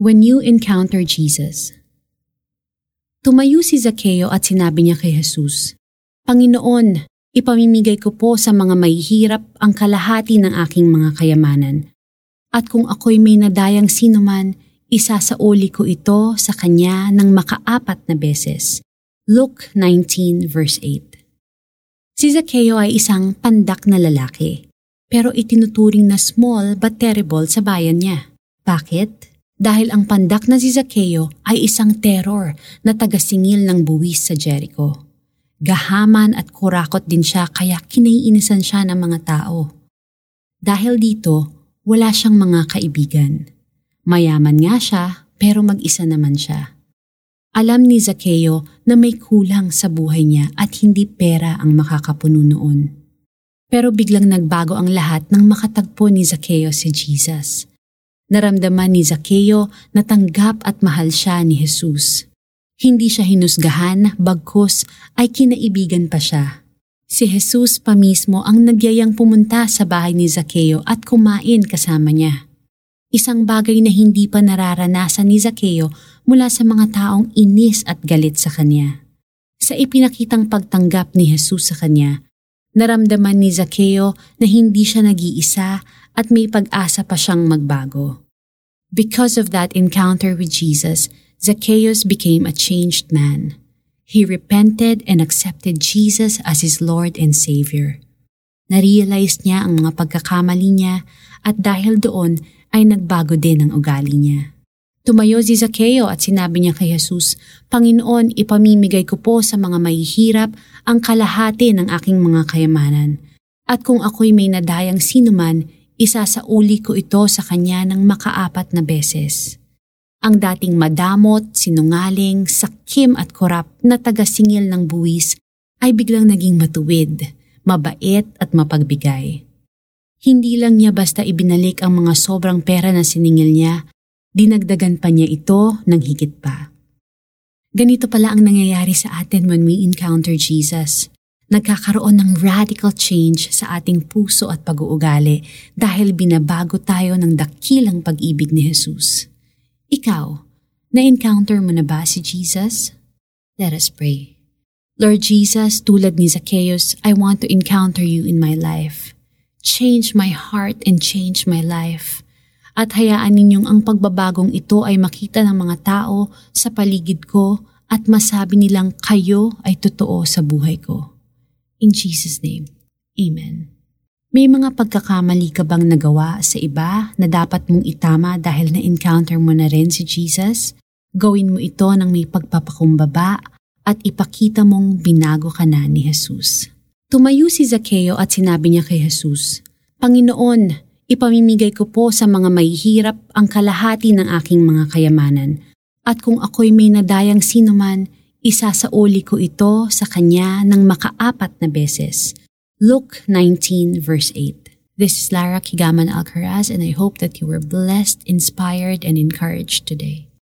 When you encounter Jesus. Tumayo si Zaccheo at sinabi niya kay Jesus, Panginoon, ipamimigay ko po sa mga mahihirap ang kalahati ng aking mga kayamanan. At kung ako'y may nadayang sinuman, isasauli ko ito sa kanya ng makaapat na beses. Luke 19 verse 8 Si Zaccheo ay isang pandak na lalaki, pero itinuturing na small but terrible sa bayan niya. Bakit? Dahil ang pandak na si Zaccheo ay isang terror na tagasingil ng buwis sa Jericho. Gahaman at kurakot din siya kaya kinaiinisan siya ng mga tao. Dahil dito, wala siyang mga kaibigan. Mayaman nga siya pero mag-isa naman siya. Alam ni Zaccheo na may kulang sa buhay niya at hindi pera ang makakapuno noon. Pero biglang nagbago ang lahat nang makatagpo ni Zaccheo si Jesus. Naramdaman ni Zaccheo na tanggap at mahal siya ni Jesus. Hindi siya hinusgahan, bagkus ay kinaibigan pa siya. Si Jesus pa mismo ang nagyayang pumunta sa bahay ni Zaccheo at kumain kasama niya. Isang bagay na hindi pa nararanasan ni Zaccheo mula sa mga taong inis at galit sa kanya. Sa ipinakitang pagtanggap ni Jesus sa kanya, naramdaman ni Zaccheo na hindi siya nag-iisa at may pag-asa pa siyang magbago. Because of that encounter with Jesus, Zacchaeus became a changed man. He repented and accepted Jesus as his Lord and Savior. Narealize niya ang mga pagkakamali niya at dahil doon ay nagbago din ang ugali niya. Tumayo si Zaccheo at sinabi niya kay Jesus, Panginoon, ipamimigay ko po sa mga mahihirap ang kalahati ng aking mga kayamanan. At kung ako'y may nadayang sinuman, isasauli ko ito sa kanya ng makaapat na beses. Ang dating madamot, sinungaling, sakim at korap na tagasingil ng buwis ay biglang naging matuwid, mabait at mapagbigay. Hindi lang niya basta ibinalik ang mga sobrang pera na siningil niya, dinagdagan pa niya ito ng higit pa. Ganito pala ang nangyayari sa atin when we encounter Jesus nagkakaroon ng radical change sa ating puso at pag-uugali dahil binabago tayo ng dakilang pag-ibig ni Jesus. Ikaw, na-encounter mo na ba si Jesus? Let us pray. Lord Jesus, tulad ni Zacchaeus, I want to encounter you in my life. Change my heart and change my life. At hayaan ninyong ang pagbabagong ito ay makita ng mga tao sa paligid ko at masabi nilang kayo ay totoo sa buhay ko. In Jesus' name, Amen. May mga pagkakamali ka bang nagawa sa iba na dapat mong itama dahil na-encounter mo na rin si Jesus? Gawin mo ito ng may pagpapakumbaba at ipakita mong binago ka na ni Jesus. Tumayo si Zaccheo at sinabi niya kay Jesus, Panginoon, ipamimigay ko po sa mga mahihirap ang kalahati ng aking mga kayamanan. At kung ako'y may nadayang sinuman, isasauli ko ito sa kanya ng makaapat na beses. Luke 19 verse 8. This is Lara Kigaman Alcaraz and I hope that you were blessed, inspired, and encouraged today.